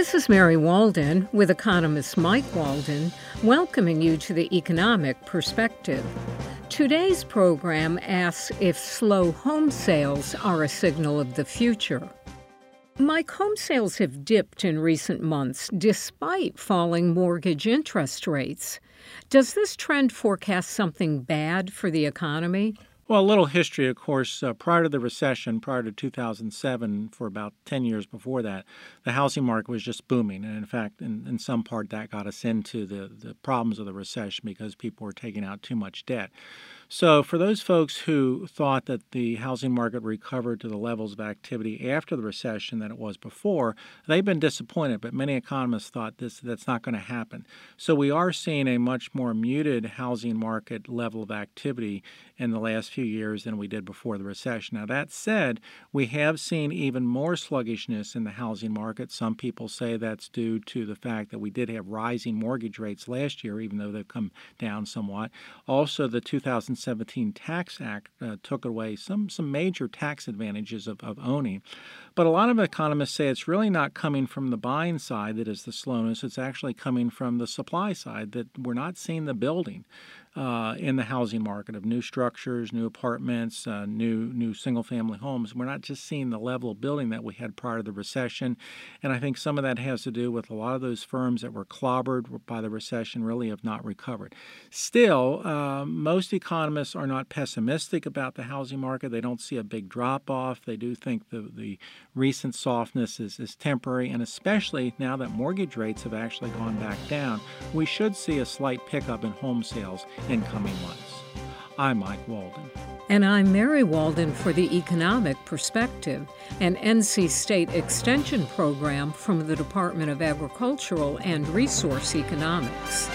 This is Mary Walden with economist Mike Walden, welcoming you to the Economic Perspective. Today's program asks if slow home sales are a signal of the future. Mike, home sales have dipped in recent months despite falling mortgage interest rates. Does this trend forecast something bad for the economy? Well, a little history, of course. Uh, prior to the recession, prior to 2007, for about 10 years before that, the housing market was just booming. And in fact, in, in some part, that got us into the, the problems of the recession because people were taking out too much debt. So, for those folks who thought that the housing market recovered to the levels of activity after the recession that it was before, they've been disappointed. But many economists thought this that's not going to happen. So, we are seeing a much more muted housing market level of activity in the last few years than we did before the recession. Now, that said, we have seen even more sluggishness in the housing market. Some people say that's due to the fact that we did have rising mortgage rates last year, even though they've come down somewhat. Also, the 2017 Tax Act uh, took away some, some major tax advantages of, of owning. But a lot of economists say it's really not coming from the buying side that is the slowness, it's actually coming from the supply side that we're not seeing the building uh, in the housing market of new structures, new apartments, uh, new new single family homes. We're not just seeing the level of building that we had prior to the recession, and I think some of that has to do with a lot of those firms that were clobbered by the recession really have not recovered. Still, uh, most economists are not pessimistic about the housing market. They don't see a big drop off. They do think the the recent softness is, is temporary, and especially now that mortgage rates have actually gone back down, we should see a slight pickup in home sales in coming months. I'm Mike Walden. And I'm Mary Walden for the Economic Perspective, an NC State Extension program from the Department of Agricultural and Resource Economics.